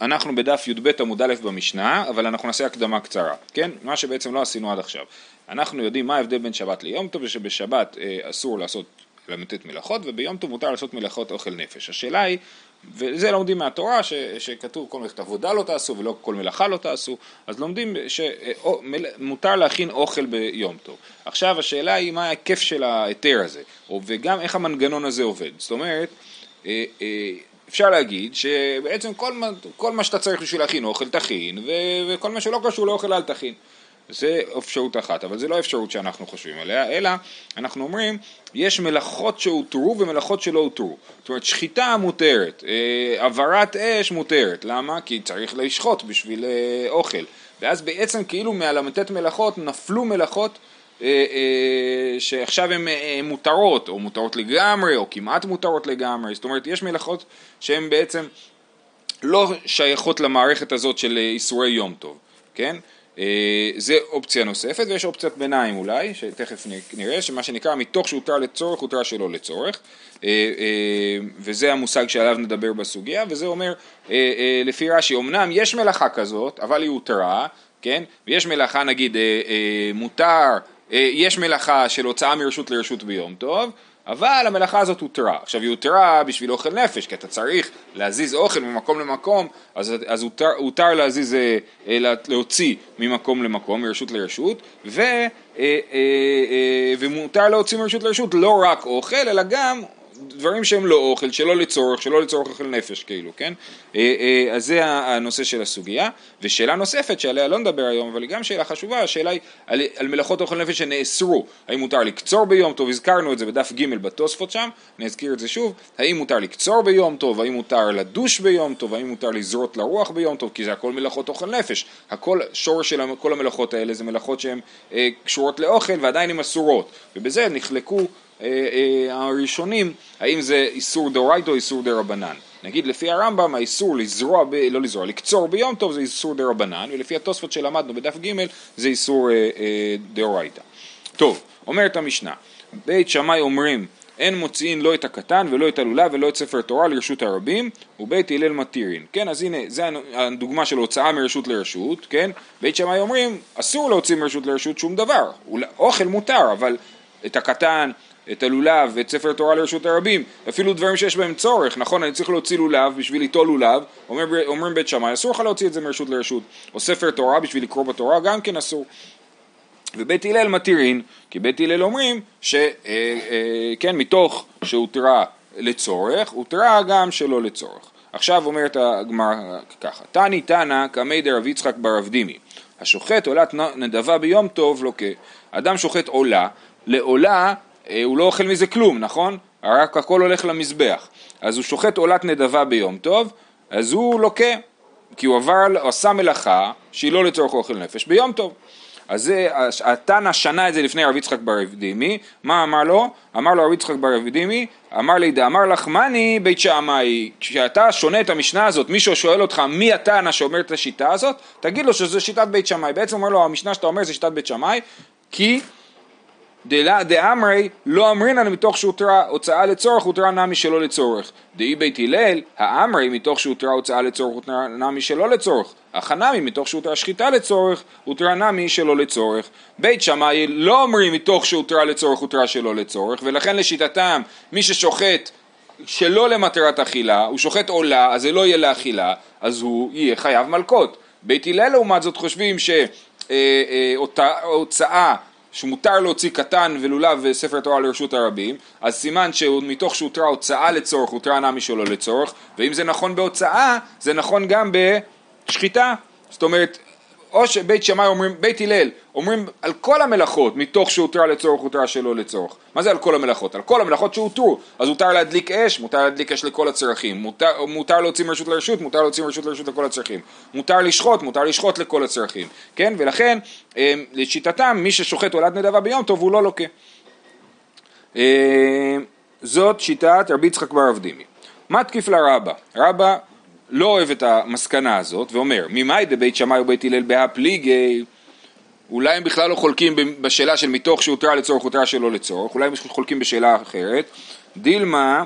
אנחנו בדף י"ב עמוד א' במשנה, אבל אנחנו נעשה הקדמה קצרה, כן? מה שבעצם לא עשינו עד עכשיו. אנחנו יודעים מה ההבדל בין שבת ליום טוב, ושבשבת אה, אסור לעשות ל"ט מלאכות, וביום טוב מותר לעשות מלאכות אוכל נפש. השאלה היא, וזה לומדים מהתורה, ש, שכתוב כל מלאכת עבודה לא תעשו ולא כל מלאכה לא תעשו, אז לומדים שמותר להכין אוכל ביום טוב. עכשיו השאלה היא מה ההיקף של ההיתר הזה, וגם איך המנגנון הזה עובד. זאת אומרת, אה, אה, אפשר להגיד שבעצם כל מה, כל מה שאתה צריך בשביל להכין אוכל תכין, ו, וכל מה שלא קשור לאוכל אל תכין. זה אפשרות אחת, אבל זה לא אפשרות שאנחנו חושבים עליה, אלא אנחנו אומרים, יש מלאכות שהותרו ומלאכות שלא הותרו. זאת אומרת, שחיטה מותרת, אה, העברת אש מותרת. למה? כי צריך לשחוט בשביל אה, אוכל. ואז בעצם כאילו מהל"ט מלאכות נפלו מלאכות אה, אה, שעכשיו הן אה, מותרות, או מותרות לגמרי, או כמעט מותרות לגמרי, זאת אומרת יש מלאכות שהן בעצם לא שייכות למערכת הזאת של איסורי יום טוב, כן? זה אופציה נוספת, ויש אופציית ביניים אולי, שתכף נראה, שמה שנקרא מתוך שהותר לצורך, הותר שלא לצורך, וזה המושג שעליו נדבר בסוגיה, וזה אומר, לפי רש"י, אמנם יש מלאכה כזאת, אבל היא הותרה, כן? ויש מלאכה נגיד מותר אה, יש מלאכה של הוצאה מרשות לרשות ביום טוב, אבל המלאכה הזאת הותרה. עכשיו היא הותרה בשביל אוכל נפש, כי אתה צריך להזיז אוכל ממקום למקום, אז, אז הותר, הותר להזיז, אה, אה, להוציא ממקום למקום, מרשות לרשות, ו, ומותר להוציא מרשות לרשות לא רק אוכל, אלא גם דברים שהם לא אוכל, שלא לצורך, שלא לצורך אוכל נפש כאילו, כן? אה, אה, אז זה הנושא של הסוגיה. ושאלה נוספת שעליה לא נדבר היום, אבל היא גם שאלה חשובה, השאלה היא על, על מלאכות אוכל נפש שנאסרו. האם מותר לקצור ביום טוב, הזכרנו את זה בדף ג' בתוספות שם, אני אזכיר את זה שוב. האם מותר לקצור ביום טוב, האם מותר לדוש ביום טוב, האם מותר לזרות לרוח ביום טוב, כי זה הכל מלאכות אוכל נפש. הכל, שור של כל המלאכות האלה זה מלאכות שהן אה, קשורות לאוכל ועדיין הן אסורות. ובזה נחלקו הראשונים, האם זה איסור דאורייתא או איסור דרבנן. נגיד לפי הרמב"ם האיסור לזרוע, ב, לא לזרוע, לקצור ביום טוב זה איסור דרבנן, ולפי התוספות שלמדנו בדף ג' זה איסור אה, אה, דאורייתא. טוב, אומרת המשנה, בית שמאי אומרים אין מוציאין לא את הקטן ולא את הלולב ולא את ספר תורה לרשות הרבים ובית הלל מתירין. כן, אז הנה, זה הדוגמה של הוצאה מרשות לרשות, כן? בית שמאי אומרים, אסור להוציא מרשות לרשות שום דבר. אוכל מותר, אבל את הקטן, את הלולב ואת ספר תורה לרשות הרבים, אפילו דברים שיש בהם צורך, נכון, אני צריך להוציא לולב בשביל ליטול לולב, אומר, אומרים בית שמאי, אסור לך להוציא את זה מרשות לרשות, או ספר תורה בשביל לקרוא בתורה, גם כן אסור. ובית הלל מתירין, כי בית הלל אומרים שכן, אה, אה, מתוך שהותרה לצורך, הותרה גם שלא לצורך. עכשיו אומרת הגמרא ככה, תני תנא קמי דרב יצחק ברב דימי, השוחט עולת נדבה ביום טוב לוקה. אדם שוחט עולה, לעולה הוא לא אוכל מזה כלום, נכון? רק הכל הולך למזבח. אז הוא שוחט עולת נדבה ביום טוב, אז הוא לוקה, כי הוא עבר, עשה מלאכה שהיא לא לצורך אוכל נפש ביום טוב. אז התנא שנה את זה לפני רב יצחק בר דימי, מה אמר לו? אמר לו רב יצחק בר דימי, אמר לי דאמר לך מאני בית שעמאי, כשאתה שונה את המשנה הזאת, מישהו שואל אותך מי התנא שאומר את השיטה הזאת, תגיד לו שזו שיטת בית שמאי, בעצם אומר לו המשנה שאתה אומר זה שיטת בית שמאי, כי דאמרי לא אמרינן מתוך שהותרה הוצאה לצורך הותרה נמי שלא לצורך. דאי בית הלל האמרי מתוך שהותרה הוצאה לצורך הותרה נמי שלא לצורך. החנמי מתוך שהותרה שחיטה לצורך הותרה נמי שלא לצורך. בית שמאי לא אומרים מתוך שהותרה לצורך הותרה שלא לצורך ולכן לשיטתם מי ששוחט שלא למטרת אכילה, הוא שוחט עולה אז זה לא יהיה לאכילה אז הוא יהיה חייב מלקות. בית הלל לעומת זאת חושבים שהוצאה שמותר להוציא קטן ולולב וספר תורה לרשות הרבים, אז סימן שמתוך שהותרה הוצאה לצורך, הותרה נמי שלא לצורך, ואם זה נכון בהוצאה, זה נכון גם בשחיטה. זאת אומרת, או שבית שמאי אומרים, בית הלל, אומרים על כל המלאכות מתוך שהותרה לצורך, הותרה שלא לצורך. מה זה על כל המלאכות? על כל המלאכות שהותרו. אז מותר להדליק אש, מותר להדליק אש לכל הצרכים. מותר, מותר להוציא מרשות לרשות, מותר להוציא מרשות לרשות לכל הצרכים. מותר לשחוט, מותר לשחוט לכל הצרכים. כן? ולכן, אמ, לשיטתם, מי ששוחט הולד נדבה ביום טוב הוא לא לוקה. אמ, זאת שיטת רבי יצחק בר אבדימי. מה תקיף לרבה? רבה לא אוהב את המסקנה הזאת ואומר ממאי דבית שמאי ובית הלל בהפליגי אולי הם בכלל לא חולקים בשאלה של מתוך שהותרה לצורך הותרה שלא לצורך אולי הם חולקים בשאלה אחרת דילמה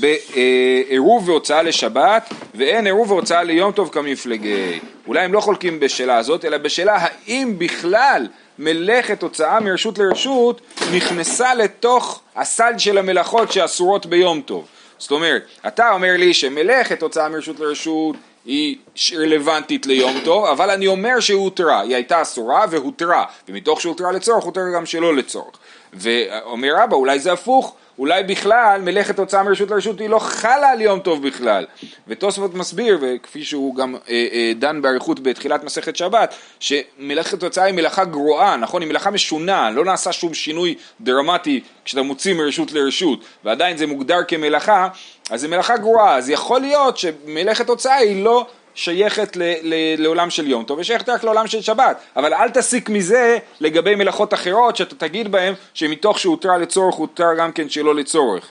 בעירוב והוצאה לשבת ואין עירוב והוצאה ליום טוב כמפלגי. אולי הם לא חולקים בשאלה הזאת, אלא בשאלה האם בכלל מלאכת הוצאה מרשות לרשות נכנסה לתוך הסד של המלאכות שאסורות ביום טוב. זאת אומרת, אתה אומר לי שמלאכת הוצאה מרשות לרשות היא רלוונטית ליום טוב, אבל אני אומר שהותרה, היא הייתה אסורה והותרה, ומתוך שהותרה לצורך, הותרה גם שלא לצורך. ואומר רבא, אולי זה הפוך, אולי בכלל מלאכת הוצאה מרשות לרשות היא לא חלה על יום טוב בכלל. ותוספות מסביר, וכפי שהוא גם אה, אה, דן באריכות בתחילת מסכת שבת, שמלאכת הוצאה היא מלאכה גרועה, נכון? היא מלאכה משונה, לא נעשה שום שינוי דרמטי כשאתה מוציא מרשות לרשות, ועדיין זה מוגדר כמלאכה, אז זה מלאכה גרועה, אז יכול להיות שמלאכת הוצאה היא לא שייכת ל, ל, לעולם של יום טוב ושייכת רק לעולם של שבת, אבל אל תסיק מזה לגבי מלאכות אחרות שאתה תגיד בהן שמתוך שהותרה לצורך הותר גם כן שלא לצורך.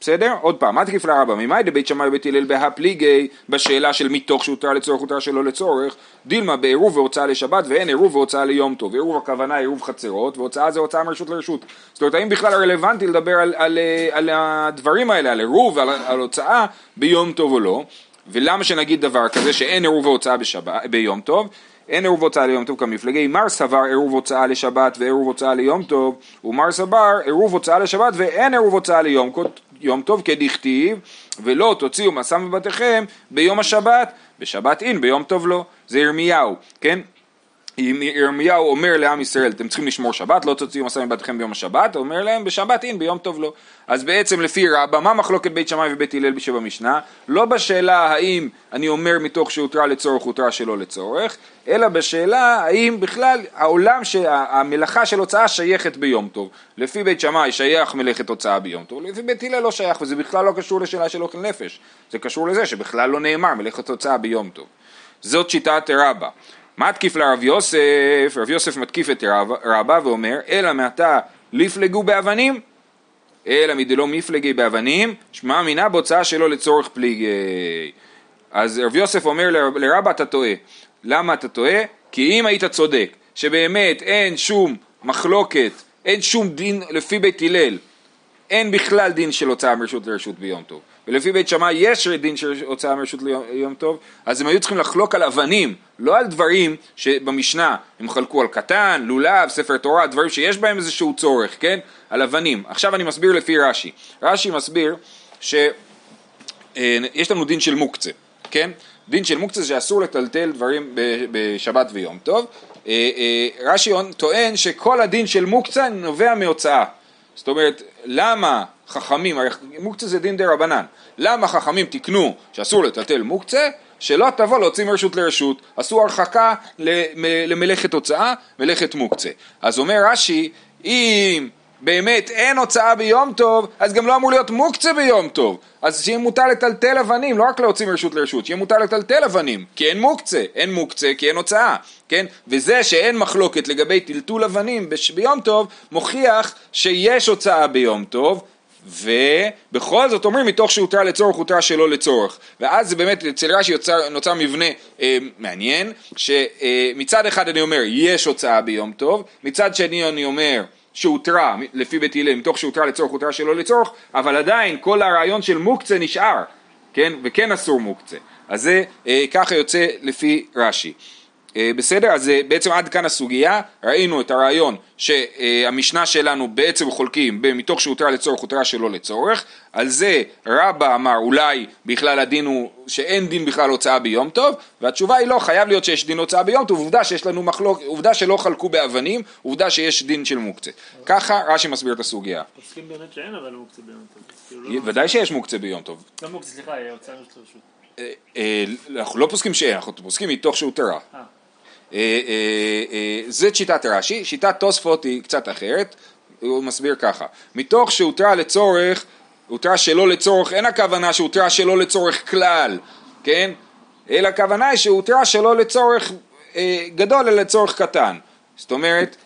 בסדר? עוד פעם, מה תקיף לרבה? ממאי דבית שמאי ובית הלל בהפליגי בשאלה של מתוך שהותר לצורך הותר שלא לצורך דילמה בעירוב והוצאה לשבת ואין עירוב והוצאה ליום טוב עירוב הכוונה עירוב חצרות והוצאה זה הוצאה מרשות לרשות זאת אומרת האם בכלל רלוונטי לדבר על, על, על, על הדברים האלה על עירוב ועל על הוצאה ביום טוב או לא ולמה שנגיד דבר כזה שאין עירוב והוצאה בשבת, ביום טוב? אין עירוב הוצאה ליום טוב כמפלגי, מר סבר עירוב הוצאה לשבת ועירוב הוצאה ליום טוב, ומר סבר עירוב הוצאה לשבת ואין עירוב הוצאה ליום יום טוב כדכתיב, ולא תוציאו מסע מבתיכם ביום השבת, בשבת אין, ביום טוב לא. זה ירמיהו, כן? ירמיהו אומר לעם ישראל, אתם צריכים לשמור שבת, לא תוציאו מסע מבתיכם ביום השבת, הוא אומר להם בשבת אין, ביום טוב לא. אז בעצם לפי רבא, מה מחלוקת בית שמאי ובית הלל שבמשנה? לא בשאלה האם אני אומר מתוך שהותרה לצורך הותרה שלא לצורך, אלא בשאלה האם בכלל העולם, המלאכה של הוצאה שייכת ביום טוב. לפי בית שמאי שייך מלאכת הוצאה ביום טוב, לפי בית הלל לא שייך, וזה בכלל לא קשור לשאלה של אוכל נפש, זה קשור לזה שבכלל לא נאמר מלאכת הוצאה ביום טוב. זאת שיטת רבא. מתקיף לרב יוסף, רב יוסף מתקיף את רב, רבא ואומר, אלא מעתה לפלגו באבנים, אלא מדלא מפלגי באבנים, שמע מינה בהוצאה שלו לצורך פליגי. אז רב יוסף אומר לרבא אתה טועה. למה אתה טועה? כי אם היית צודק, שבאמת אין שום מחלוקת, אין שום דין לפי בית הלל, אין בכלל דין של הוצאה מרשות לרשות ביום טוב. ולפי בית שמאי יש דין של הוצאה מרשות ליום טוב, אז הם היו צריכים לחלוק על אבנים, לא על דברים שבמשנה הם חלקו על קטן, לולב, ספר תורה, דברים שיש בהם איזשהו צורך, כן? על אבנים. עכשיו אני מסביר לפי רש"י. רש"י מסביר שיש אה, לנו דין של מוקצה, כן? דין של מוקצה שאסור לטלטל דברים בשבת ויום טוב. אה, אה, רש"י טוען שכל הדין של מוקצה נובע מהוצאה. זאת אומרת, למה חכמים, הרי מוקצה זה דין דה רבנן, למה חכמים תיקנו שאסור לטלטל מוקצה? שלא תבוא להוציא מרשות לרשות, עשו הרחקה למלאכת הוצאה, מלאכת מוקצה. אז אומר רש"י, אם באמת אין הוצאה ביום טוב, אז גם לא אמור להיות מוקצה ביום טוב. אז שיהיה מותר לטלטל אבנים, לא רק להוציא מרשות לרשות, שיהיה מותר לטלטל אבנים, כי אין מוקצה, אין מוקצה כי אין הוצאה, כן? וזה שאין מחלוקת לגבי טלטול אבנים ביום טוב, מוכיח שיש הוצאה ביום טוב, ובכל זאת אומרים מתוך שהותר לצורך הותר שלא לצורך. ואז זה באמת אצל רש"י נוצר מבנה אה, מעניין שמצד אחד אני אומר יש הוצאה ביום טוב מצד שני אני אומר שהותרה לפי בית הלל מתוך שהותרה לצורך הותר שלא לצורך אבל עדיין כל הרעיון של מוקצה נשאר כן? וכן אסור מוקצה. אז זה אה, ככה יוצא לפי רש"י. אה, בסדר? אז אה, בעצם עד כאן הסוגיה, ראינו את הרעיון שהמשנה שלנו בעצם חולקים מתוך שהותרה לצורך הותרה שלא לצורך, על זה רבא אמר אולי בכלל הדין הוא שאין דין בכלל הוצאה ביום טוב, והתשובה היא לא, חייב להיות שיש דין הוצאה ביום טוב, עובדה שיש לנו מחלוק, עובדה שלא חלקו באבנים, עובדה שיש דין של מוקצה. ככה רש"י מסביר את הסוגיה. פוסקים באמת שאין אבל מוקצה ביום טוב. כאילו לא- ודאי שיש מוקצה ביום טוב. לא מוקצה, סליחה, הוצאה. אה, אנחנו לא פוסקים שאין, אנחנו פוסקים מתוך שהותרה. אה, אה, אה, זאת שיטת רש"י, שיטת תוספות היא קצת אחרת, הוא מסביר ככה, מתוך שהותרה לצורך, הותרה שלא לצורך, אין הכוונה שהותרה שלא לצורך כלל, כן? אלא הכוונה היא שהותרה שלא לצורך גדול אלא לצורך קטן. זאת אומרת,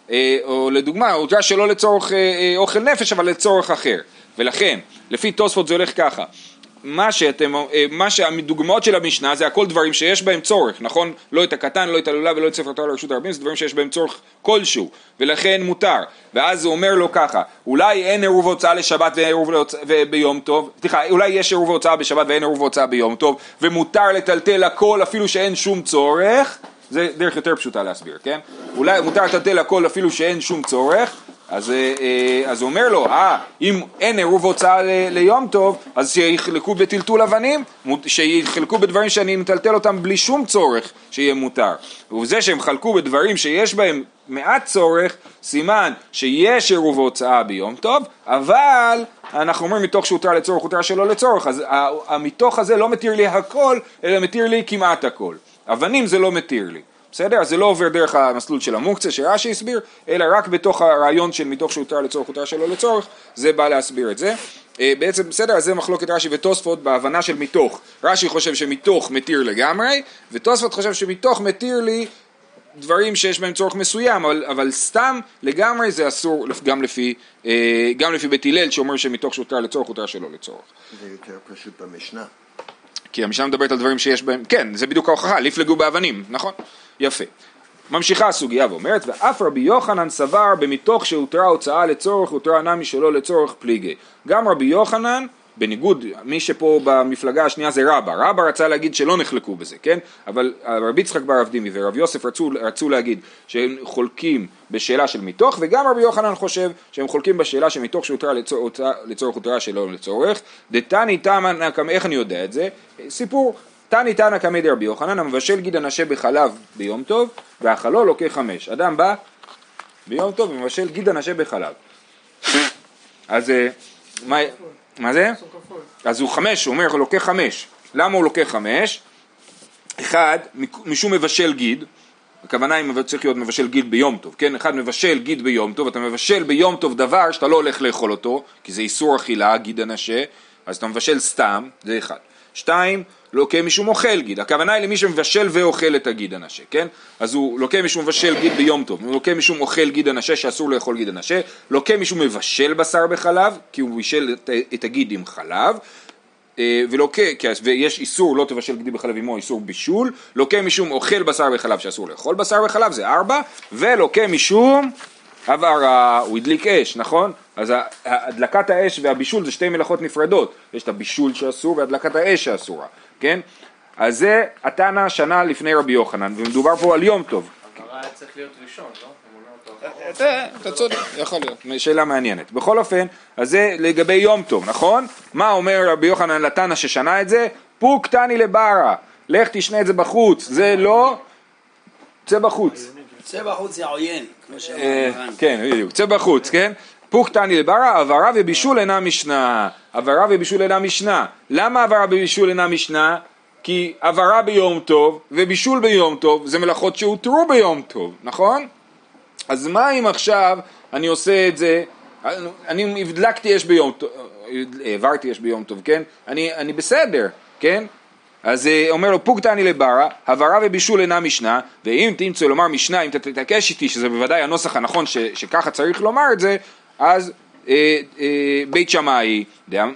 או לדוגמה, הותרה שלא לצורך אוכל נפש אבל לצורך אחר. ולכן, לפי תוספות זה הולך ככה, מה שאתם, אה, מה שהדוגמאות של המשנה זה הכל דברים שיש בהם צורך, נכון? לא את הקטן, לא את הלולב ולא את ספר תורה לרשות הרבים, זה דברים שיש בהם צורך כלשהו, ולכן מותר. ואז הוא אומר לו ככה, אולי אין עירוב הוצאה לשבת ואין עירוב להוצ... ביום טוב, סליחה, אולי יש עירוב הוצאה בשבת ואין עירוב הוצאה ביום טוב, ומותר לטלטל הכל אפילו שאין שום צורך, זה דרך יותר פשוטה להסביר, כן? אולי מותר לטלטל הכל אפילו שאין שום צורך, אז, אה, אה, אז הוא אומר לו, אה, אם אין עירוב הוצאה ליום טוב, אז שיחלקו בטלטול אבנים, שיחלקו בדברים שאני מטלטל אותם בלי שום צורך שיהיה מותר. וזה שהם חלקו בדברים שיש בהם מעט צורך, סימן שיש עירוב הוצאה ביום טוב, אבל אנחנו אומרים מתוך שהותר לצורך, הותר שלא לצורך, אז המתוך הזה לא מתיר לי הכל, אלא מתיר לי כמעט הכל. אבנים זה לא מתיר לי. בסדר? אז זה לא עובר דרך המסלול של המוקצה שרש"י הסביר, אלא רק בתוך הרעיון של מתוך שהותר לצורך הותר שלא לצורך, זה בא להסביר את זה. אה, בעצם בסדר, אז זה מחלוקת רש"י ותוספות בהבנה של מתוך. רש"י חושב שמתוך מתיר לגמרי, ותוספות חושב שמתוך מתיר לי דברים שיש בהם צורך מסוים, אבל, אבל סתם לגמרי זה אסור גם לפי, אה, גם לפי בית הלל שאומר שמתוך שהותר לצורך הותר שלא לצורך. זה יותר פשוט במשנה. כי המשנה מדברת על דברים שיש בהם, כן, זה בדיוק ההוכחה, לפלגו באבנים, נכון? יפה. ממשיכה הסוגיה ואומרת, ואף רבי יוחנן סבר במתוך שהותרה הוצאה לצורך, הותרה נמי שלא לצורך פליגי. גם רבי יוחנן, בניגוד, מי שפה במפלגה השנייה זה רבא, רבא רצה להגיד שלא נחלקו בזה, כן? אבל רבי יצחק בר אבדימי ורבי יוסף רצו, רצו להגיד שהם חולקים בשאלה של מתוך, וגם רבי יוחנן חושב שהם חולקים בשאלה שמתוך שהותרה לצורך, לצורך הותרה שלא לצורך. דתני תמן, איך אני יודע את זה? סיפור. תני תנא קמא דרבי יוחנן המבשל גיד הנשה בחלב ביום טוב ואכלו לוקח חמש. אדם בא ביום טוב ומבשל גיד הנשה בחלב. אז אה, מה, מה זה? אז הוא חמש, הוא אומר הוא לוקח חמש. למה הוא לוקח חמש? אחד, משום מבשל גיד, הכוונה היא צריך להיות מבשל גיד ביום טוב, כן? אחד מבשל גיד ביום טוב, אתה מבשל ביום טוב דבר שאתה לא הולך לאכול אותו, כי זה איסור אכילה, גיד הנשה, אז אתה מבשל סתם, זה אחד. שתיים, לוקה משום אוכל גיד, הכוונה היא למי שמבשל ואוכל את הגיד הנשה, כן? אז הוא לוקה משום מבשל גיד ביום טוב, הוא לוקה משום אוכל גיד הנשה שאסור לאכול גיד הנשה, לוקה משום מבשל בשר בחלב, כי הוא בישל את, את הגיד עם חלב, אה, ולוקה, ויש איסור לא תבשל גידי בחלב עמו איסור בישול, לוקה משום אוכל בשר בחלב שאסור לאכול בשר בחלב זה ארבע, ולוקה משום הבערה, הוא הדליק אש, נכון? אז הדלקת האש והבישול זה שתי מלאכות נפרדות, יש את הבישול שאסור והדלקת האש שאסורה, כן? אז זה התנא שנה לפני רבי יוחנן, ומדובר פה על יום טוב. הבערה היה צריך להיות ראשון, לא? אתה צודק, יכול להיות, שאלה מעניינת. בכל אופן, אז זה לגבי יום טוב, נכון? מה אומר רבי יוחנן לתנא ששנה את זה? פוק תני לברה, לך תשנה את זה בחוץ, זה לא, צא בחוץ. צא בחוץ זה עוין, כמו אה, כן, בדיוק, צא בחוץ, כן? פוק תני לברה, עברה ובישול אינה משנה. עברה ובישול אינה משנה. למה עברה ובישול אינה משנה? כי עברה ביום טוב ובישול ביום טוב זה מלאכות שהותרו ביום טוב, נכון? אז מה אם עכשיו אני עושה את זה, אני הדלקתי אש ביום טוב, העברתי אש ביום טוב, כן? אני, אני בסדר, כן? אז אה, אומר לו פוק תני לברה, הבהרה ובישול אינה משנה, ואם תמצא לומר משנה, אם אתה תתעקש איתי, שזה בוודאי הנוסח הנכון ש, שככה צריך לומר את זה, אז אה, אה, בית שמאי,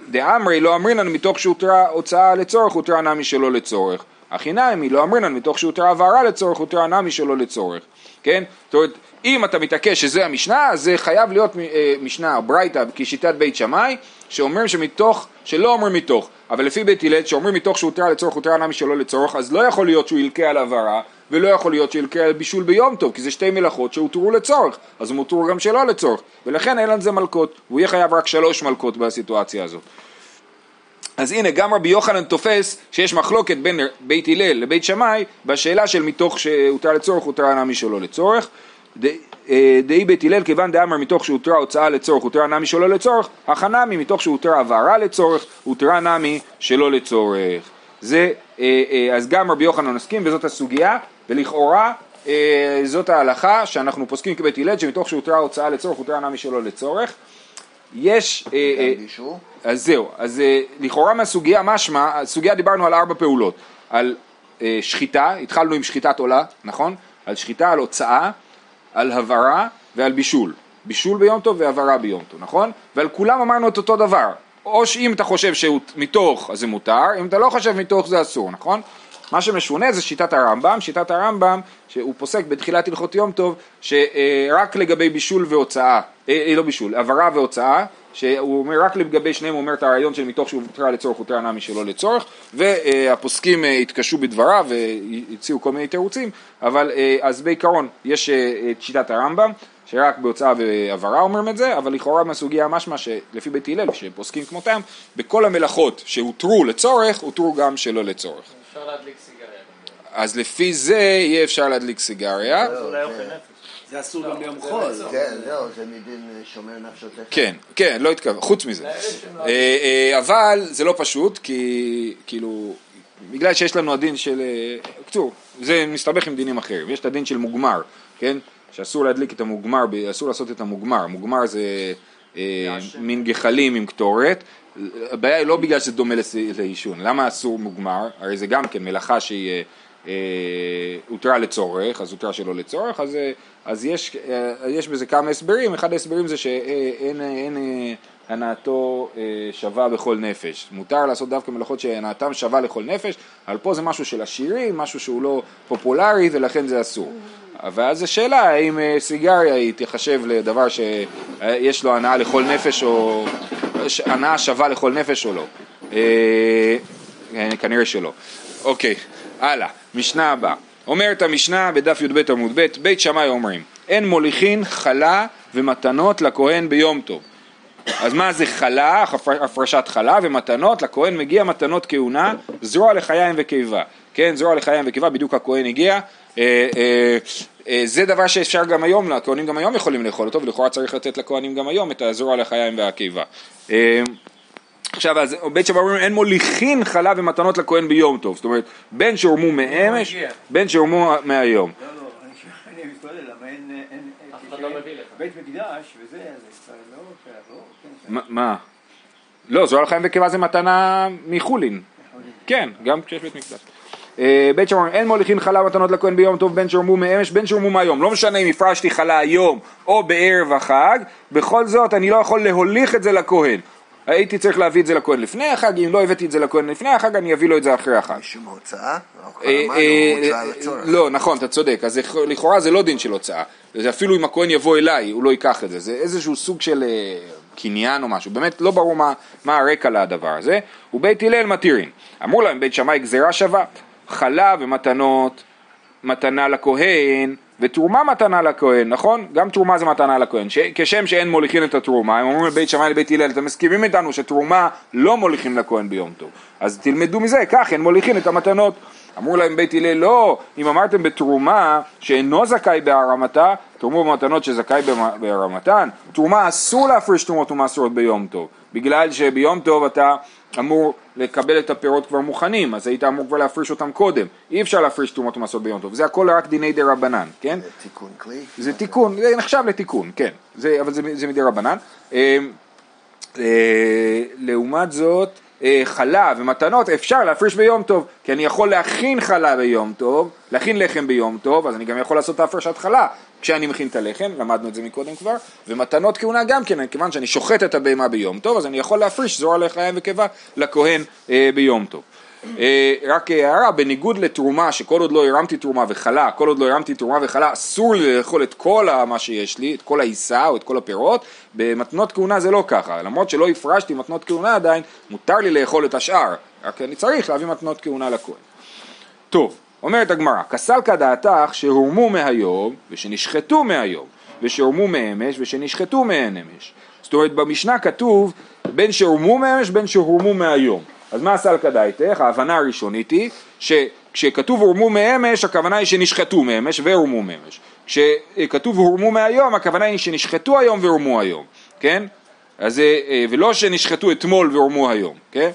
דאמרי לא אמרינן מתוך שהותרה הוצאה לצורך, הותרה נמי שלא לצורך. הכי נמי לא אמרינן מתוך שהותרה הבהרה לצורך, הותרה נמי שלא לצורך. כן? זאת אומרת, אם אתה מתעקש שזה המשנה, זה חייב להיות אה, משנה, ברייתא, כשיטת בית שמאי, שאומרים שמתוך, שלא אומרים מתוך, אבל לפי בית הלל, שאומרים מתוך שהותרה לצורך, הותרה נמי שלא לצורך, אז לא יכול להיות שהוא ילקה על הבהרה, ולא יכול להיות על בישול ביום טוב, כי זה שתי מלאכות שהותרו לצורך, אז הם הותרו גם שלא לצורך, ולכן אין על זה מלכות, והוא יהיה חייב רק שלוש מלכות בסיטואציה הזאת. אז הנה גם רבי יוחנן תופס שיש מחלוקת בין בית הלל לבית שמאי בשאלה של מתוך שהותר לצורך הותרה נמי שלא לצורך. אה, דאי בית הלל כיוון דאמר מתוך שהותרה הוצאה לצורך הותרה נמי שלא לצורך הכנמי מתוך שהותרה הבהרה לצורך הותרה נמי שלא לצורך. זה אה, אה, אז גם רבי יוחנן מסכים וזאת הסוגיה ולכאורה זאת ההלכה שאנחנו פוסקים כבית הלל שמתוך שהותרה הוצאה לצורך הותרה נמי שלא לצורך יש... אז זהו, אז לכאורה מהסוגיה משמע, הסוגיה דיברנו על ארבע פעולות, על שחיטה, התחלנו עם שחיטת עולה, נכון? על שחיטה, על הוצאה, על הבהרה ועל בישול. בישול ביום טוב והבהרה ביום טוב, נכון? ועל כולם אמרנו את אותו דבר. או שאם אתה חושב שהוא מתוך אז זה מותר, אם אתה לא חושב מתוך זה אסור, נכון? מה שמשונה זה שיטת הרמב"ם, שיטת הרמב"ם שהוא פוסק בתחילת הלכות יום טוב שרק לגבי בישול והוצאה, אה, אה, לא בישול, הבהרה והוצאה, שהוא אומר רק לגבי שניהם הוא אומר את הרעיון של מתוך שהוא הותרה לצורך הותרה נמי שלא לצורך והפוסקים אה, התקשו בדבריו והציעו כל מיני תירוצים אבל אה, אז בעיקרון יש את שיטת הרמב"ם שרק בהוצאה והבהרה אומרים את זה, אבל לכאורה מהסוגיה משמע שלפי בית הלל, שפוסקים כמותם, בכל המלאכות שהותרו לצורך, הותרו גם שלא לצורך. אפשר להדליק סיגריה. אז לפי זה יהיה אפשר להדליק סיגריה. אוכל נפש. זה אסור גם ביום חול. כן, זהו, זה מדין שומר נפשותיך. כן, כן, לא התכוון, חוץ מזה. אה, אה, אבל זה לא פשוט, כי כאילו, בגלל שיש לנו הדין של, אה, בקיצור, זה מסתבך עם דינים אחרים, יש את הדין של מוגמר, כן? שאסור להדליק את המוגמר, אסור לעשות את המוגמר, מוגמר זה אה, מין גחלים עם קטורת, הבעיה היא לא בגלל שזה דומה לעישון, למה אסור מוגמר? הרי זה גם כן מלאכה שהיא אה, אה, הותרה לצורך, אז הותרה שלא לצורך, אז, אה, אז יש, אה, יש בזה כמה הסברים, אחד ההסברים זה שאין אין, אה, הנאתו אה, שווה בכל נפש, מותר לעשות דווקא מלאכות שהנאתם שווה לכל נפש, אבל פה זה משהו של עשירים, משהו שהוא לא פופולרי ולכן זה אסור. ואז השאלה האם אה, סיגריה היא תיחשב לדבר שיש לו הנאה לכל נפש או ש- הנאה שווה לכל נפש או לא. אה, אה, כנראה שלא. אוקיי, הלאה, משנה הבאה. אומרת המשנה בדף י"ב עמוד ב', בית שמאי אומרים, אין מוליכין חלה ומתנות לכהן ביום טוב. אז מה זה חלה, הפר- הפרשת חלה ומתנות, לכהן מגיע מתנות כהונה, זרוע לחיים וקיבה, כן, זרוע לחיים וקיבה, בדיוק הכהן הגיע, אה, אה, אה, זה דבר שאפשר גם היום, הכהנים גם היום יכולים לאכול אותו, ולכאורה צריך לתת לכהנים גם היום את הזרוע לחיים והקיבה. אה, עכשיו, אז בית שמאי אומרים אין מוליכין חלה ומתנות לכהן ביום טוב, זאת אומרת, בין שהורמו מאמש. בין שהורמו מהיום. לא, לא, אני- מתפלל, למה אין... אף אחד לא מביא לך. בית מקדש וזה, אז כבר לא שייך, לא? כן, מה- מה? לא, זרוע לחיים וקיבה זה מתנה מחולין. כן, גם כשיש בית מקדש. אה, בית שמאי אין מוליכין חלה מתנות לכהן ביום טוב בין שורמו מאמש בין שורמו מהיום. לא משנה אם הפרשתי חלה היום או בערב החג בכל זאת אני לא יכול להוליך את זה לכהן. הייתי צריך להביא את זה לכהן לפני החג אם לא הבאתי את זה לכהן לפני החג אני אביא לו את זה אחרי החג. משום הוצאה? לא, אה, אה. לא, נכון, אתה צודק, אז לכ- לכאורה זה לא דין של הוצאה, אפילו אם הכהן יבוא אליי, הוא לא ייקח את זה, זה איזשהו סוג של קניין או משהו, באמת לא ברור מה, מה הרקע לדבר הזה, ובית הלל מתירין, אמרו להם בית שמאי גזירה שווה, חלה ומתנות, מתנה לכהן, ותרומה מתנה לכהן, נכון? גם תרומה זה מתנה לכהן, ש... כשם שאין מוליכין את התרומה, הם אומרים לבית שמאי לבית הלל, אתם מסכימים איתנו שתרומה לא מוליכים לכהן ביום טוב, אז תלמדו מזה, כך אין מוליכין את המתנות. אמרו להם בית הלל, לא, אם אמרתם בתרומה שאינו זכאי בהרמתה, תרומו במתנות שזכאי בהרמתן, תרומה אסור להפריש תרומות ומעשרות ביום טוב, בגלל שביום טוב אתה אמור לקבל את הפירות כבר מוכנים, אז היית אמור כבר להפריש אותם קודם, אי אפשר להפריש תרומות ומעשרות ביום טוב, זה הכל רק דיני דה רבנן, כן? זה תיקון כלי. זה תיקון, זה נחשב לתיקון, כן, זה, אבל זה, זה מדי רבנן. אה, אה, לעומת זאת, אה, חלה ומתנות אפשר להפריש ביום טוב, כי אני יכול להכין חלה ביום טוב, להכין לחם ביום טוב, אז אני גם יכול לעשות את ההפרשת חלה כשאני מכין את הלחם, למדנו את זה מקודם כבר, ומתנות כהונה גם כן, כיוון שאני שוחט את הבהמה ביום טוב, אז אני יכול להפריש זרוע לחיים וקיבה לכהן אה, ביום טוב. אה, רק הערה, בניגוד לתרומה, שכל עוד לא הרמתי תרומה וחלה, כל עוד לא הרמתי תרומה וחלה, אסור לי לאכול את כל מה שיש לי, את כל העיסה או את כל הפירות, במתנות כהונה זה לא ככה, למרות שלא הפרשתי מתנות כהונה עדיין, מותר לי לאכול את השאר, רק אני צריך להביא מתנות כהונה לכהן. טוב, אומרת הגמרא, כסלקא דעתך שהורמו מהיום ושנשחטו מהיום, ושהורמו מאמש ושנשחטו מאמש. זאת אומרת, במשנה כתוב בין שהורמו מאמש בין שהורמו מהיום. אז מה סלקא דעתך? ההבנה הראשונית היא שכשכתוב הורמו מאמש, הכוונה היא שנשחטו מאמש והורמו מאמש. כשכתוב הורמו מהיום, הכוונה היא שנשחטו היום והורמו היום, כן? אז, אה, אה, ולא שנשחטו אתמול והורמו היום, כן?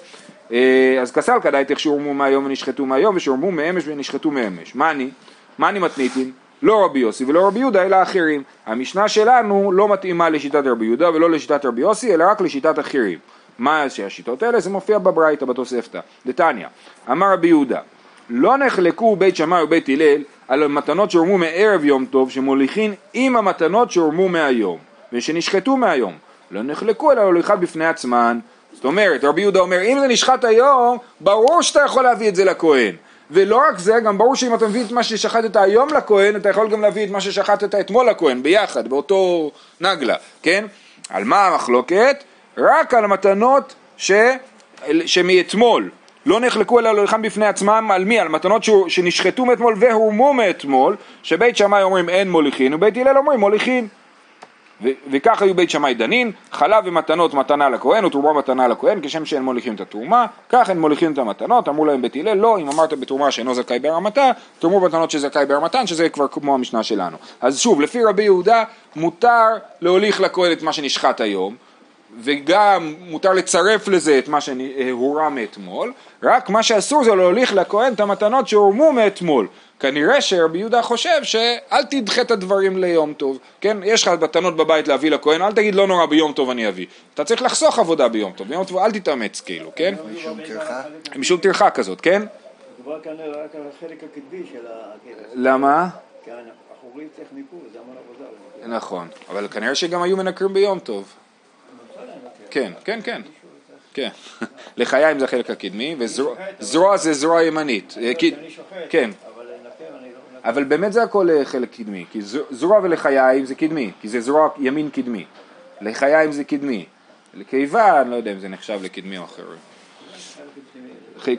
אה, אז כסל כדאי איך שהורמו מהיום ונשחטו מהיום ושהורמו מאמש ונשחטו מאמש. מה אני? מה אני מתניתין? לא רבי יוסי ולא רבי יהודה אלא אחרים. המשנה שלנו לא מתאימה לשיטת רבי יהודה ולא לשיטת רבי יוסי אלא רק לשיטת אחרים. מה שהשיטות האלה? זה מופיע בברייתא בתוספתא. דתניא, אמר רבי יהודה, לא נחלקו בית שמאי ובית הלל על המתנות שהורמו מערב יום טוב שמוליכין עם המתנות שהורמו מהיום ושנשחטו מהיום. לא נחלקו אלא הוליכה בפני עצמן זאת אומרת, רבי יהודה אומר, אם זה נשחט היום, ברור שאתה יכול להביא את זה לכהן. ולא רק זה, גם ברור שאם אתה מביא את מה ששחטת היום לכהן, אתה יכול גם להביא את מה ששחטת אתמול לכהן, ביחד, באותו נגלה, כן? על מה המחלוקת? רק על המתנות ש... שמאתמול. לא נחלקו אלא להולכם בפני עצמם על מי? על מתנות ש... שנשחטו מאתמול והורמו מאתמול, שבית שמאי אומרים אין מוליכין ובית הלל אומרים מוליכין. ו- וכך היו בית שמאי דנין, חלב ומתנות מתנה לכהן ותרומה מתנה לכהן, כשם שאין מוליכים את התרומה, כך אין מוליכים את המתנות, אמרו להם בית הלל, לא, אם אמרת בתרומה שאינו זכאי בהרמתה, תרמו מתנות שזכאי בהרמתן, שזה כבר כמו המשנה שלנו. אז שוב, לפי רבי יהודה, מותר להוליך לכהן את מה שנשחט היום, וגם מותר לצרף לזה את מה שהורם מאתמול, רק מה שאסור זה להוליך לכהן את המתנות שהורמו מאתמול. כנראה שרבי יהודה חושב שאל תדחה את הדברים ליום טוב, כן? יש לך מתנות בבית להביא לכהן, אל תגיד לא נורא ביום טוב אני אביא. אתה צריך לחסוך עבודה ביום טוב, ביום טוב אל תתאמץ כאילו, כן? משום טרחה? משום טרחה כזאת, כן? מדובר כאן רק על החלק הקדמי של הכבש. למה? כאן אחורית צריך ניקוז, זה המון עבודה. נכון, אבל כנראה שגם היו מנקרים ביום טוב. כן, כן, כן. כן. לחיים זה החלק הקדמי, וזרוע זה זרוע ימנית. אה, כן. אבל לא. אבל באמת זה הכל אה, חלק קדמי, כי זרוע ולחיים זה קדמי, כי זה זרוע ימין קדמי. לחיים זה קדמי. לקיבה, אני לא יודע אם זה נחשב לקדמי או אחר.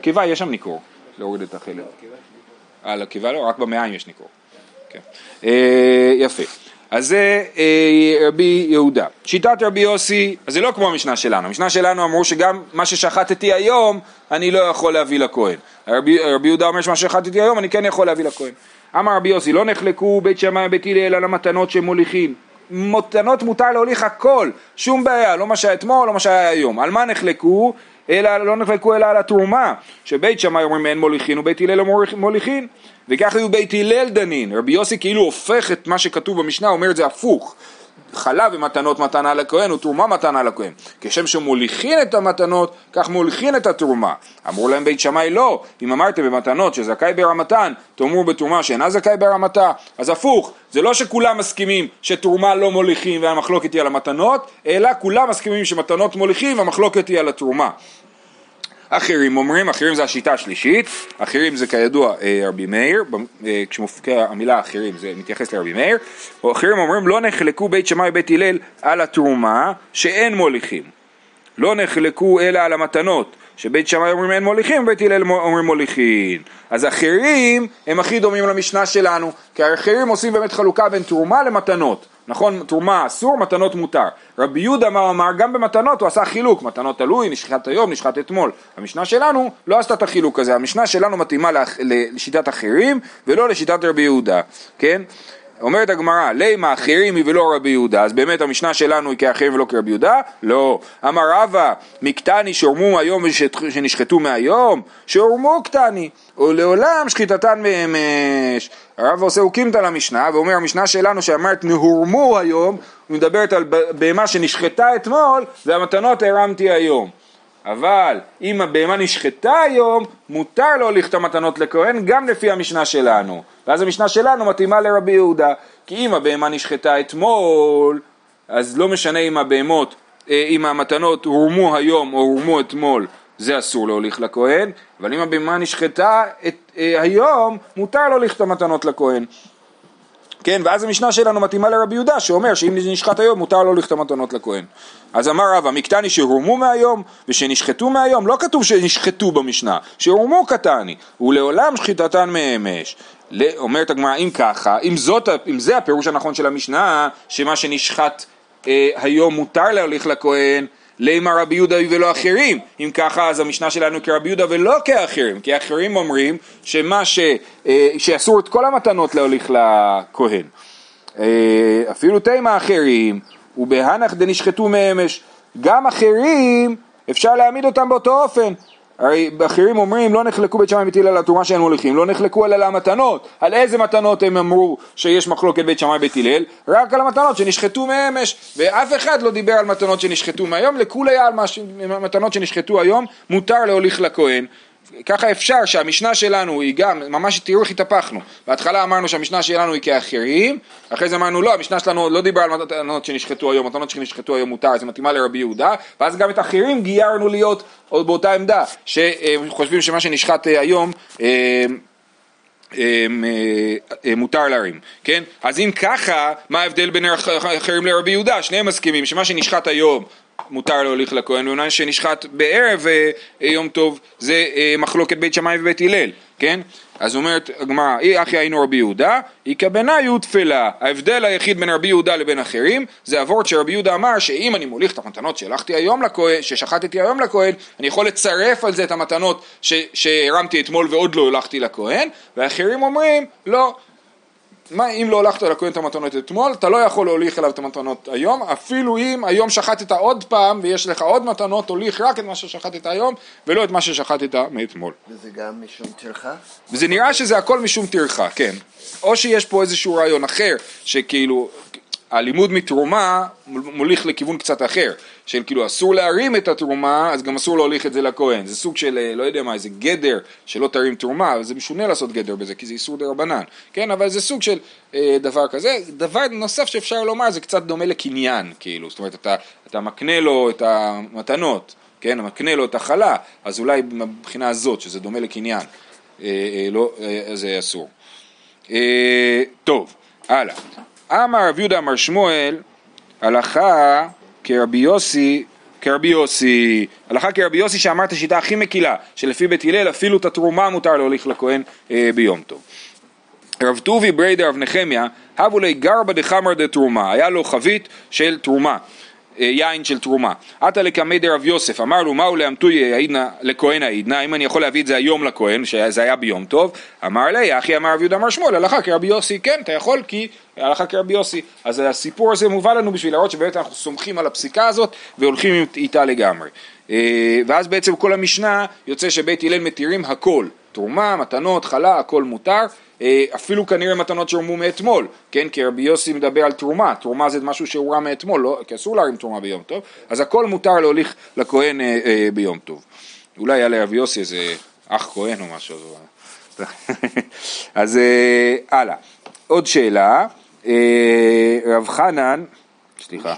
קיבה יש שם ניכור, להוריד את החלק. אה, לקיבה לא, רק במעיים יש ניכור. כן. אה, יפה. אז זה אה, רבי יהודה. שיטת רבי יוסי, אז זה לא כמו המשנה שלנו. המשנה שלנו אמרו שגם מה ששחטתי היום, אני לא יכול להביא לכהן. רבי, רבי יהודה אומר שמה ששחטתי היום, אני כן יכול להביא לכהן. אמר רבי יוסי, לא נחלקו בית שמאי ובית הלל על המתנות שהם מוליכים. מתנות מותר להוליך הכל, שום בעיה, לא מה שהיה אתמול, לא מה שהיה היום. על מה נחלקו? אלא לא נחלקו אלא על התרומה, שבית שמאי אומרים אין מוליכין ובית הלל לא מוליכ- מוליכין, וכך היו בית הלל דנין, רבי יוסי כאילו הופך את מה שכתוב במשנה, אומר את זה הפוך, חלב ומתנות מתנה לכהן ותרומה מתנה לכהן, כשם שמוליכין את המתנות, כך מוליכין את התרומה. אמרו להם בית שמאי לא, אם אמרתם במתנות שזכאי ברמתן, תאמרו בתרומה שאינה זכאי ברמתה, אז הפוך, זה לא שכולם מסכימים שתרומה לא מוליכים והמחלוקת היא על המתנות, אלא כולם מסכימים שמתנות מוליכים והמחלוקת היא על התרומה. אחרים אומרים, אחרים זה השיטה השלישית, אחרים זה כידוע אה, רבי מאיר, אה, כשמופיעה המילה אחרים זה מתייחס לרבי מאיר, או אחרים אומרים לא נחלקו בית שמאי ובית הלל על התרומה שאין מוליכים, לא נחלקו אלא על המתנות, שבית שמאי אומרים אין מוליכים ובית הלל אומרים מוליכים. אז אחרים הם הכי דומים למשנה שלנו, כי האחרים עושים באמת חלוקה בין תרומה למתנות. נכון, תרומה אסור, מתנות מותר. רבי יהודה מה אמר? גם במתנות הוא עשה חילוק, מתנות תלוי, נשחט היום, נשחט אתמול. המשנה שלנו לא עשתה את החילוק הזה, המשנה שלנו מתאימה לשיטת אחרים ולא לשיטת רבי יהודה, כן? אומרת הגמרא, לימה אחרים ולא רבי יהודה, אז באמת המשנה שלנו היא כאחרים ולא כרבי יהודה? לא. אמר רבא, מקטני שהורמו היום ושנשחטו מהיום? שהורמו קטני, ולעולם שחיטתן מאמש. הרב עושה אוקימתא למשנה, ואומר המשנה שלנו שאמרת נהורמו היום, מדברת על בהמה שנשחטה אתמול, והמתנות הרמתי היום. אבל אם הבהמה נשחטה היום, מותר להוליך את המתנות לכהן גם לפי המשנה שלנו. ואז המשנה שלנו מתאימה לרבי יהודה. כי אם הבהמה נשחטה אתמול, אז לא משנה אם הבהמות, אה, אם המתנות הורמו היום או הורמו אתמול, זה אסור להוליך לכהן, אבל אם הבהמה נשחטה את, אה, היום, מותר להוליך את המתנות לכהן. כן, ואז המשנה שלנו מתאימה לרבי יהודה שאומר שאם נשחט היום מותר להוליך את המתנות לכהן. אז אמר רבא, מקטני שהורמו מהיום ושנשחטו מהיום, לא כתוב שנשחטו במשנה, שהורמו קטני, ולעולם שחיטתן מאמש. אומרת הגמרא, אם ככה, אם, זאת, אם זה הפירוש הנכון של המשנה, שמה שנשחט אה, היום מותר להוליך לכהן, לימה רבי יהודה ולא אחרים. אם ככה אז המשנה שלנו כרבי יהודה ולא כאחרים, כי האחרים אומרים שמה ש, אה, שאסור את כל המתנות להוליך לכהן. אה, אפילו תימה אחרים, ובהנח דנשחטו מאמש. גם אחרים, אפשר להעמיד אותם באותו אופן. הרי אחרים אומרים לא נחלקו בית שמאי הלל על התרומה שאין מוליכים, לא נחלקו אלא על המתנות. על איזה מתנות הם אמרו שיש מחלוקת בית שמאי הלל? רק על המתנות שנשחטו מאמש. ואף אחד לא דיבר על מתנות שנשחטו מהיום, לכולי על מתנות שנשחטו היום, מותר להוליך לכהן. ככה אפשר שהמשנה שלנו היא גם, ממש תראו איך התהפכנו, בהתחלה אמרנו שהמשנה שלנו היא כאחרים, אחרי זה אמרנו לא, המשנה שלנו לא דיברה על מתנות שנשחטו היום, מתנות שנשחטו היום מותר, זה מתאימה לרבי יהודה, ואז גם את האחרים גיירנו להיות עוד באותה עמדה, שחושבים שמה שנשחט אה, היום אה, אה, מותר להרים, כן? אז אם ככה, מה ההבדל בין האחרים לרבי יהודה? שניהם מסכימים שמה שנשחט היום מותר להוליך לכהן, ומה שנשחט בערב יום טוב זה אה, מחלוקת בית שמאי ובית הלל, כן? אז אומרת הגמרא, אי אחי היינו רבי יהודה, איכא בניו תפלה. ההבדל היחיד בין רבי יהודה לבין אחרים, זה הוורט שרבי יהודה אמר שאם אני מוליך את המתנות שהלכתי היום לכהן, ששחטתי היום לכהן, אני יכול לצרף על זה את המתנות שהרמתי אתמול ועוד לא הולכתי לכהן, ואחרים אומרים, לא, מה אם לא הולכת לכהן את המתנות אתמול, אתה לא יכול להוליך אליו את המתנות היום, אפילו אם היום שחטת עוד פעם ויש לך עוד מתנות, תוליך רק את מה ששחטת היום ולא את מה ששחטת מאתמול. וזה גם משום טרחה? וזה נראה שזה הכל משום טרחה, כן. או שיש פה איזשהו רעיון אחר, שכאילו הלימוד מתרומה מוליך לכיוון קצת אחר, של כאילו אסור להרים את התרומה, אז גם אסור להוליך את זה לכהן. זה סוג של, אה, לא יודע מה, איזה גדר שלא תרים תרומה, אבל זה משונה לעשות גדר בזה, כי זה איסור דה רבנן, כן? אבל זה סוג של אה, דבר כזה. דבר נוסף שאפשר לומר, זה קצת דומה לקניין, כאילו, זאת אומרת, אתה, אתה מקנה לו את המתנות, כן? מקנה לו את החלה, אז אולי מבחינה הזאת, שזה דומה לקניין, אה, אה, לא, אה, זה אסור. אה, טוב, הלאה. אמר רב יהודה אמר שמואל, הלכה כרבי יוסי, כרבי יוסי, הלכה כרבי יוסי שאמר את השיטה הכי מקילה, שלפי בית הלל אפילו את התרומה מותר להוליך לכהן אה, ביום טוב. רב טובי בריידר רב נחמיה, הבו לי גרבא דחמר דתרומה, היה לו חבית של תרומה. אה, יין של תרומה. עתה לקמי דרב יוסף, אמר לו מהו לאמתוי העידנא לכהן העידנא, אם אני יכול להביא את זה היום לכהן, שזה היה ביום טוב, אמר לי, אחי אמר רב יהודה אמר שמואל, הלכה כרבי יוסי, כן, אתה יכול כי הלכה כרבי יוסי. אז הסיפור הזה מובא לנו בשביל להראות שבאמת אנחנו סומכים על הפסיקה הזאת והולכים איתה לגמרי. אה, ואז בעצם כל המשנה יוצא שבית הלל מתירים הכל, תרומה, מתנות, חלה, הכל מותר. אה, אפילו כנראה מתנות שהורמו מאתמול, כן? כי רבי יוסי מדבר על תרומה, תרומה זה משהו שהורם מאתמול, לא? כי אסור להרים תרומה ביום טוב, אז הכל מותר להוליך לכהן אה, אה, ביום טוב. אולי היה לרבי יוסי איזה אח כהן או משהו. אז אה, הלאה. עוד שאלה, אה, רב חנן, סליחה,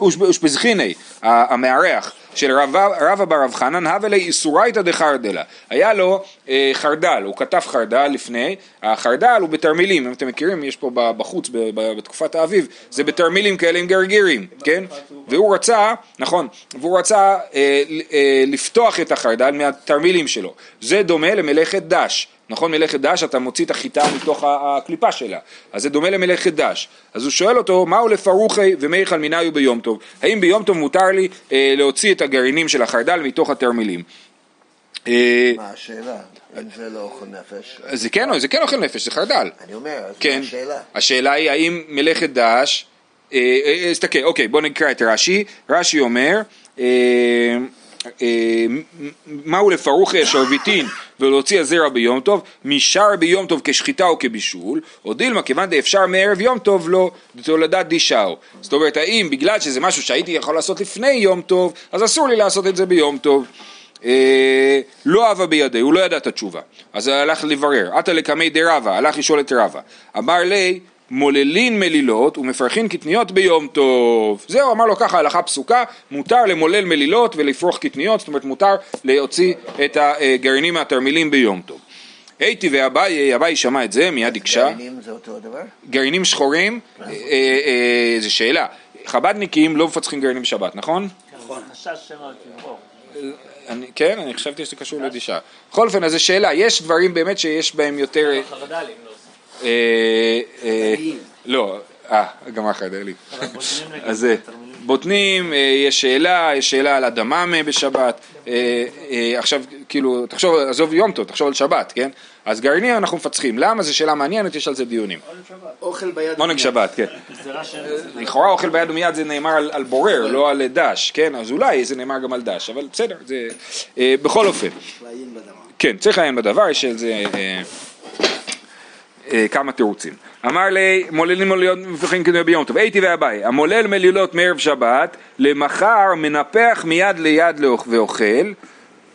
אושפזחיני, המארח של רב, רבא בר רב חנן, הווה לי איסורייתא דחרדלה. היה לו אה, חרדל, הוא כתב חרדל לפני, החרדל הוא בתרמילים, אם אתם מכירים, יש פה בחוץ בתקופת האביב, זה בתרמילים כאלה עם גרגירים, כן? והוא רצה, נכון, והוא רצה אה, אה, לפתוח את החרדל מהתרמילים שלו. זה דומה למלאכת דש. נכון מלאכת דש אתה מוציא את החיטה מתוך הקליפה שלה אז זה דומה למלאכת דש אז הוא שואל אותו מהו לפרוחי ומיכל מיניו ביום טוב האם ביום טוב מותר לי אה, להוציא את הגרעינים של החרדל מתוך התרמילים אה, מה השאלה? אם זה לא אוכל נפש? זה כן, זה כן אוכל נפש, זה חרדל. אני אומר, אז כן. מה השאלה? השאלה היא האם מלאכת דש, אה, אה, אה, תסתכל, אוקיי, בוא נקרא את רש"י, רש"י אומר, אה, מהו לפרוחי השרביטין ולהוציא הזרע ביום טוב, משאר ביום טוב כשחיטה או כבישול, או דילמה כיוון דאפשר מערב יום טוב לא תולדת דישאו. זאת אומרת, האם בגלל שזה משהו שהייתי יכול לעשות לפני יום טוב, אז אסור לי לעשות את זה ביום טוב. אה, לא אהבה בידי, הוא לא ידע את התשובה. אז הלך לברר, עתה לקמי דרבה, הלך לשאול את רבה. אמר לי, מוללין מלילות ומפרחין קטניות ביום טוב. זהו, אמר לו ככה הלכה פסוקה, מותר למולל מלילות ולפרוח קטניות, זאת אומרת מותר להוציא את הגרעינים מהתרמילים ביום טוב. הייתי ואביי, אביי שמע את זה, מיד הקשה. גרעינים זה אותו הדבר? גרעינים שחורים, אה, אה, זו שאלה. חב"דניקים לא מפצחים גרעינים בשבת, נכון? נכון. חשש שמא תברור. אני, כן, אני חשבתי שזה קשור לדישה. בכל אופן, אז זו שאלה, יש דברים באמת שיש בהם יותר... חרד"לים לא אה, אה, חרד"לים. לא, אה, גם החרד"לים. אבל בוטנים נגיד, אז תרמילים. בוטנים, אה, יש שאלה, יש שאלה על הדממה בשבת. אה, אה, עכשיו, כאילו, תחשוב, עזוב יום טוב, תחשוב על שבת, כן? אז גרעינים אנחנו מפצחים. למה? זו שאלה מעניינת, יש על זה דיונים. אוכל ביד. עונג שבת, כן. לכאורה אוכל ביד ומיד זה נאמר על, על בורר, לא על דש, כן? אז אולי זה נאמר גם על דש, אבל בסדר, זה... אה, בכל אופן, לעיין בדבר. כן, צריך לעיין בדבר, יש על זה אה, אה, כמה תירוצים. אמר לי, מוללים מלילות מפתחים כדי ביום טוב, הייתי ואביי, המולל מלילות מערב שבת, למחר מנפח מיד ליד ואוכל,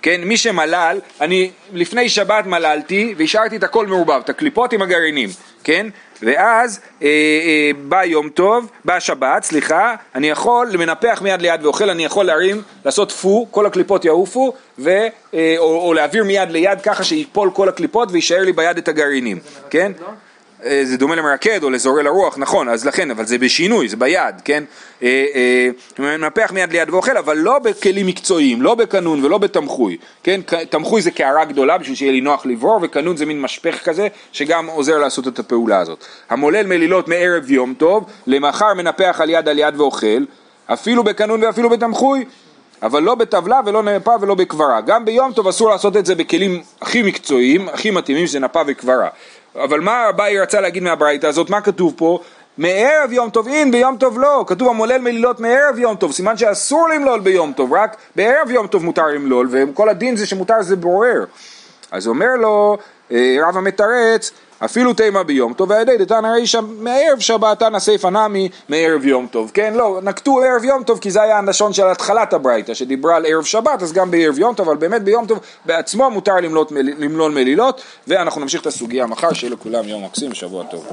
כן, מי שמלל, אני לפני שבת מללתי והשארתי את הכל מעורבב, את הקליפות עם הגרעינים, כן? ואז אה, אה, בא יום טוב, בא שבת, סליחה, אני יכול למנפח מיד ליד ואוכל, אני יכול להרים, לעשות פו, כל הקליפות יעופו, ו, אה, או, או להעביר מיד ליד ככה שיפול כל הקליפות ויישאר לי ביד את הגרעינים, כן? אה, זה דומה למרקד או לזורל הרוח, נכון, אז לכן, אבל זה בשינוי, זה ביד, כן? אה, אה, מנפח מיד ליד ואוכל, אבל לא בכלים מקצועיים, לא בקנון ולא בתמחוי, כן? תמחוי זה קערה גדולה בשביל שיהיה לי נוח לברור, וקנון זה מין משפך כזה, שגם עוזר לעשות את הפעולה הזאת. המולל מלילות מערב יום טוב, למחר מנפח על יד על יד ואוכל, אפילו בקנון ואפילו בתמחוי, אבל לא בטבלה ולא נפה ולא בכברה. גם ביום טוב אסור לעשות את זה בכלים הכי מקצועיים, הכי מתאימים, שזה נפה וכברה. אבל מה אביי רצה להגיד מהברייתא הזאת? מה כתוב פה? מערב יום טוב אין, ביום טוב לא. כתוב המולל מלילות מערב יום טוב, סימן שאסור למלול ביום טוב, רק בערב יום טוב מותר למלול, וכל הדין זה שמותר זה בורר. אז אומר לו אה, רב המתרץ, אפילו תימא ביום טוב, והידי דתנא רישא מערב שבתנא סיפא נמי מערב יום טוב, כן? לא, נקטו ערב יום טוב כי זה היה הלשון של התחלת הברייתא שדיברה על ערב שבת, אז גם בערב יום טוב, אבל באמת ביום טוב בעצמו מותר למלות, למלול מלילות, ואנחנו נמשיך את הסוגיה מחר, שיהיה לכולם יום מקסים, שבוע טוב.